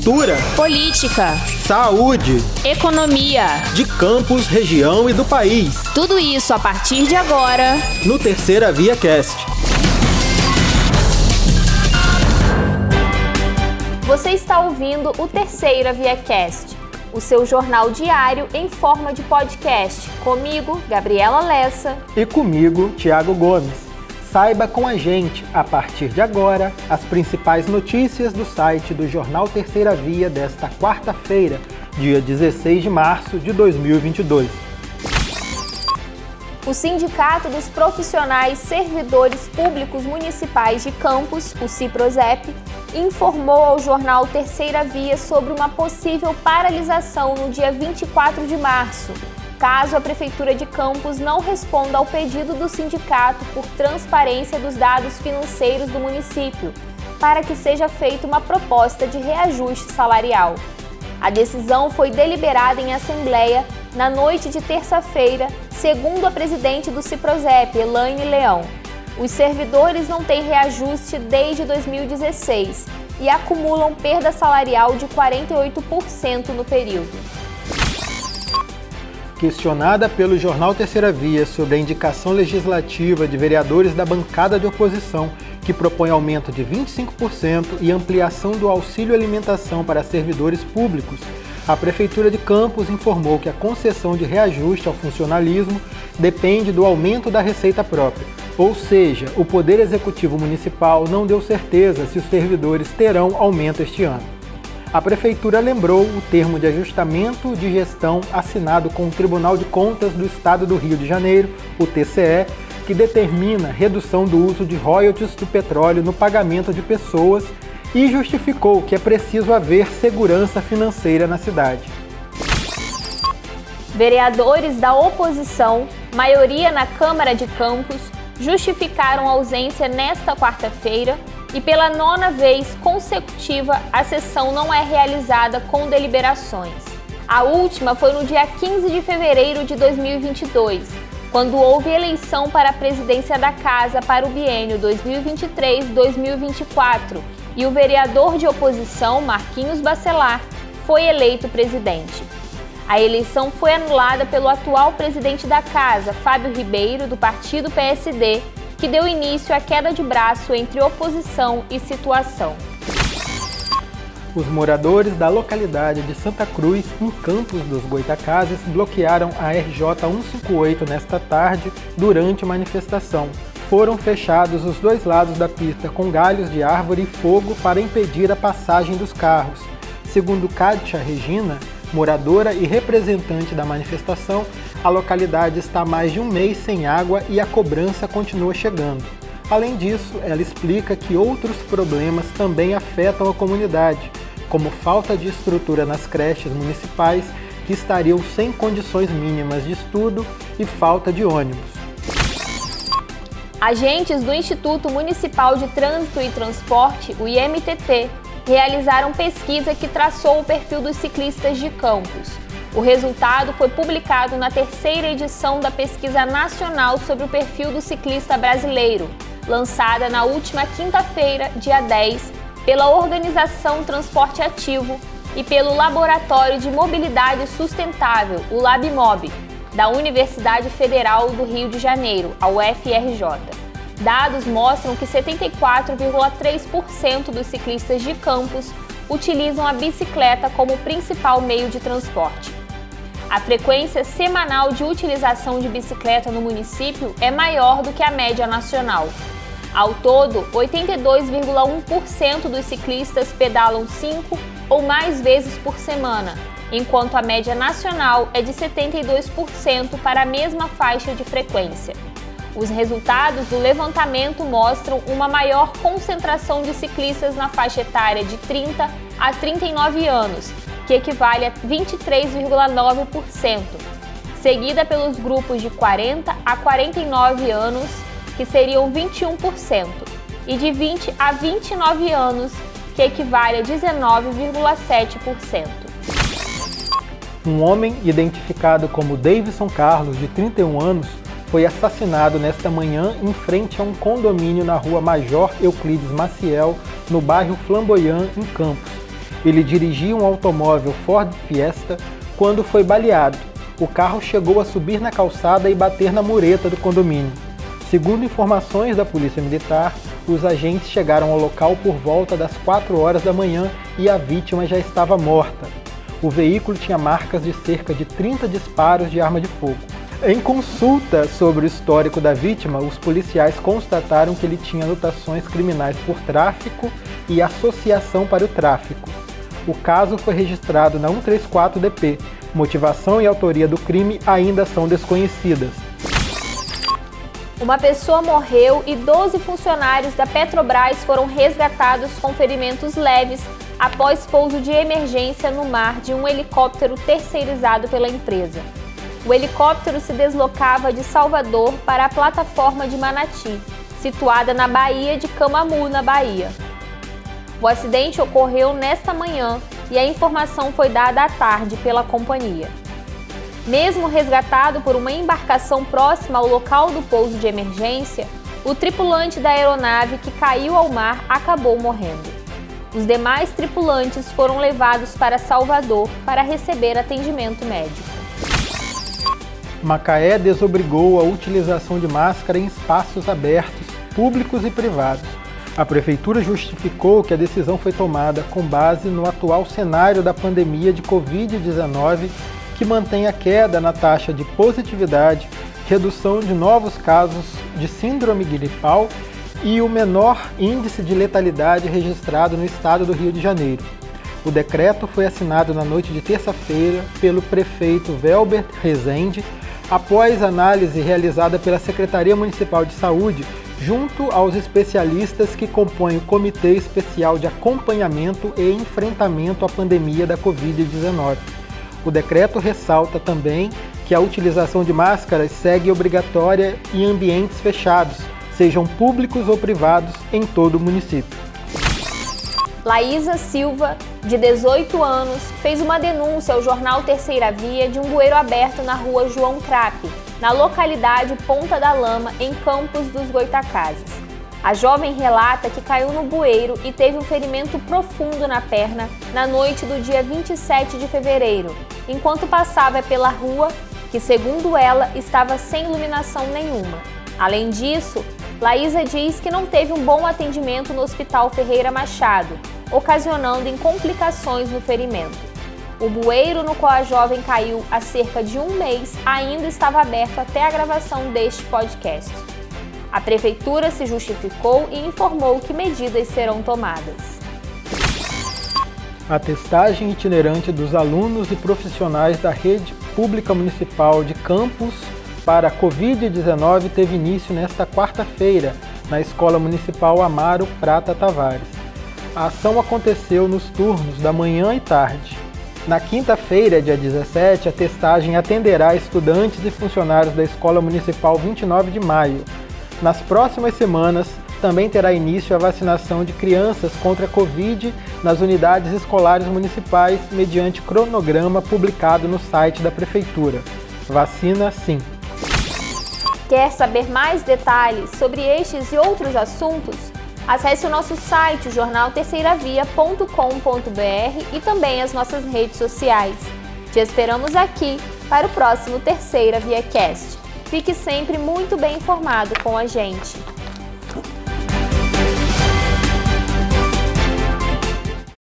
cultura, política, saúde, economia, de campos, região e do país. Tudo isso a partir de agora no Terceira Via Cast. Você está ouvindo o Terceira Via Cast, o seu jornal diário em forma de podcast. Comigo, Gabriela Lessa. E comigo, Tiago Gomes. Saiba com a gente, a partir de agora, as principais notícias do site do Jornal Terceira Via desta quarta-feira, dia 16 de março de 2022. O Sindicato dos Profissionais Servidores Públicos Municipais de Campos, o CIPROSEP, informou ao jornal Terceira Via sobre uma possível paralisação no dia 24 de março caso a Prefeitura de Campos não responda ao pedido do sindicato por transparência dos dados financeiros do município, para que seja feita uma proposta de reajuste salarial. A decisão foi deliberada em assembleia na noite de terça-feira, segundo a presidente do Ciprozep, Elaine Leão. Os servidores não têm reajuste desde 2016 e acumulam perda salarial de 48% no período. Questionada pelo jornal Terceira Via sobre a indicação legislativa de vereadores da bancada de oposição que propõe aumento de 25% e ampliação do auxílio alimentação para servidores públicos, a Prefeitura de Campos informou que a concessão de reajuste ao funcionalismo depende do aumento da receita própria. Ou seja, o Poder Executivo Municipal não deu certeza se os servidores terão aumento este ano a Prefeitura lembrou o termo de ajustamento de gestão assinado com o Tribunal de Contas do Estado do Rio de Janeiro, o TCE, que determina redução do uso de royalties do petróleo no pagamento de pessoas e justificou que é preciso haver segurança financeira na cidade. Vereadores da oposição, maioria na Câmara de Campos, justificaram ausência nesta quarta-feira e pela nona vez consecutiva a sessão não é realizada com deliberações. A última foi no dia 15 de fevereiro de 2022, quando houve eleição para a presidência da Casa para o biênio 2023-2024 e o vereador de oposição, Marquinhos Bacelar, foi eleito presidente. A eleição foi anulada pelo atual presidente da Casa, Fábio Ribeiro, do partido PSD, que deu início à queda de braço entre oposição e situação. Os moradores da localidade de Santa Cruz, em Campos dos Goitacazes, bloquearam a RJ 158 nesta tarde durante manifestação. Foram fechados os dois lados da pista com galhos de árvore e fogo para impedir a passagem dos carros. Segundo Kátia Regina, moradora e representante da manifestação, a localidade está há mais de um mês sem água e a cobrança continua chegando. Além disso, ela explica que outros problemas também afetam a comunidade, como falta de estrutura nas creches municipais que estariam sem condições mínimas de estudo e falta de ônibus. Agentes do Instituto Municipal de Trânsito e Transporte, o IMTT, realizaram pesquisa que traçou o perfil dos ciclistas de Campos. O resultado foi publicado na terceira edição da Pesquisa Nacional sobre o Perfil do Ciclista Brasileiro, lançada na última quinta-feira, dia 10, pela Organização Transporte Ativo e pelo Laboratório de Mobilidade Sustentável, o LabMob, da Universidade Federal do Rio de Janeiro, a UFRJ. Dados mostram que 74,3% dos ciclistas de campus utilizam a bicicleta como principal meio de transporte. A frequência semanal de utilização de bicicleta no município é maior do que a média nacional. Ao todo, 82,1% dos ciclistas pedalam 5 ou mais vezes por semana, enquanto a média nacional é de 72% para a mesma faixa de frequência. Os resultados do levantamento mostram uma maior concentração de ciclistas na faixa etária de 30 a 39 anos, que equivale a 23,9%, seguida pelos grupos de 40 a 49 anos, que seriam 21%, e de 20 a 29 anos, que equivale a 19,7%. Um homem identificado como Davidson Carlos, de 31 anos, foi assassinado nesta manhã em frente a um condomínio na rua Major Euclides Maciel, no bairro Flamboyant, em Campos. Ele dirigia um automóvel Ford Fiesta quando foi baleado. O carro chegou a subir na calçada e bater na mureta do condomínio. Segundo informações da Polícia Militar, os agentes chegaram ao local por volta das 4 horas da manhã e a vítima já estava morta. O veículo tinha marcas de cerca de 30 disparos de arma de fogo. Em consulta sobre o histórico da vítima, os policiais constataram que ele tinha anotações criminais por tráfico e associação para o tráfico. O caso foi registrado na 134DP. Motivação e autoria do crime ainda são desconhecidas. Uma pessoa morreu e 12 funcionários da Petrobras foram resgatados com ferimentos leves após pouso de emergência no mar de um helicóptero terceirizado pela empresa. O helicóptero se deslocava de Salvador para a plataforma de Manati, situada na Baía de Camamu, na Bahia. O acidente ocorreu nesta manhã e a informação foi dada à tarde pela companhia. Mesmo resgatado por uma embarcação próxima ao local do pouso de emergência, o tripulante da aeronave que caiu ao mar acabou morrendo. Os demais tripulantes foram levados para Salvador para receber atendimento médico. Macaé desobrigou a utilização de máscara em espaços abertos, públicos e privados. A prefeitura justificou que a decisão foi tomada com base no atual cenário da pandemia de Covid-19 que mantém a queda na taxa de positividade, redução de novos casos de síndrome gripal e o menor índice de letalidade registrado no estado do Rio de Janeiro. O decreto foi assinado na noite de terça-feira pelo prefeito Velbert Rezende, após análise realizada pela Secretaria Municipal de Saúde, junto aos especialistas que compõem o Comitê Especial de Acompanhamento e Enfrentamento à Pandemia da Covid-19. O decreto ressalta também que a utilização de máscaras segue obrigatória em ambientes fechados, sejam públicos ou privados, em todo o município. Laísa Silva, de 18 anos, fez uma denúncia ao jornal Terceira Via de um bueiro aberto na rua João Trape, na localidade Ponta da Lama, em Campos dos Goitacazes. A jovem relata que caiu no bueiro e teve um ferimento profundo na perna na noite do dia 27 de fevereiro, enquanto passava pela rua, que, segundo ela, estava sem iluminação nenhuma. Além disso, Laísa diz que não teve um bom atendimento no Hospital Ferreira Machado, ocasionando em complicações no ferimento. O bueiro no qual a jovem caiu há cerca de um mês ainda estava aberto até a gravação deste podcast. A prefeitura se justificou e informou que medidas serão tomadas. A testagem itinerante dos alunos e profissionais da rede pública municipal de campus para a Covid-19 teve início nesta quarta-feira na Escola Municipal Amaro Prata Tavares. A ação aconteceu nos turnos da manhã e tarde. Na quinta-feira, dia 17, a testagem atenderá estudantes e funcionários da Escola Municipal 29 de Maio, nas próximas semanas, também terá início a vacinação de crianças contra a Covid nas unidades escolares municipais, mediante cronograma publicado no site da Prefeitura. Vacina sim. Quer saber mais detalhes sobre estes e outros assuntos? Acesse o nosso site, jornalterceiravia.com.br e também as nossas redes sociais. Te esperamos aqui para o próximo Terceira Via Cast. Fique sempre muito bem informado com a gente.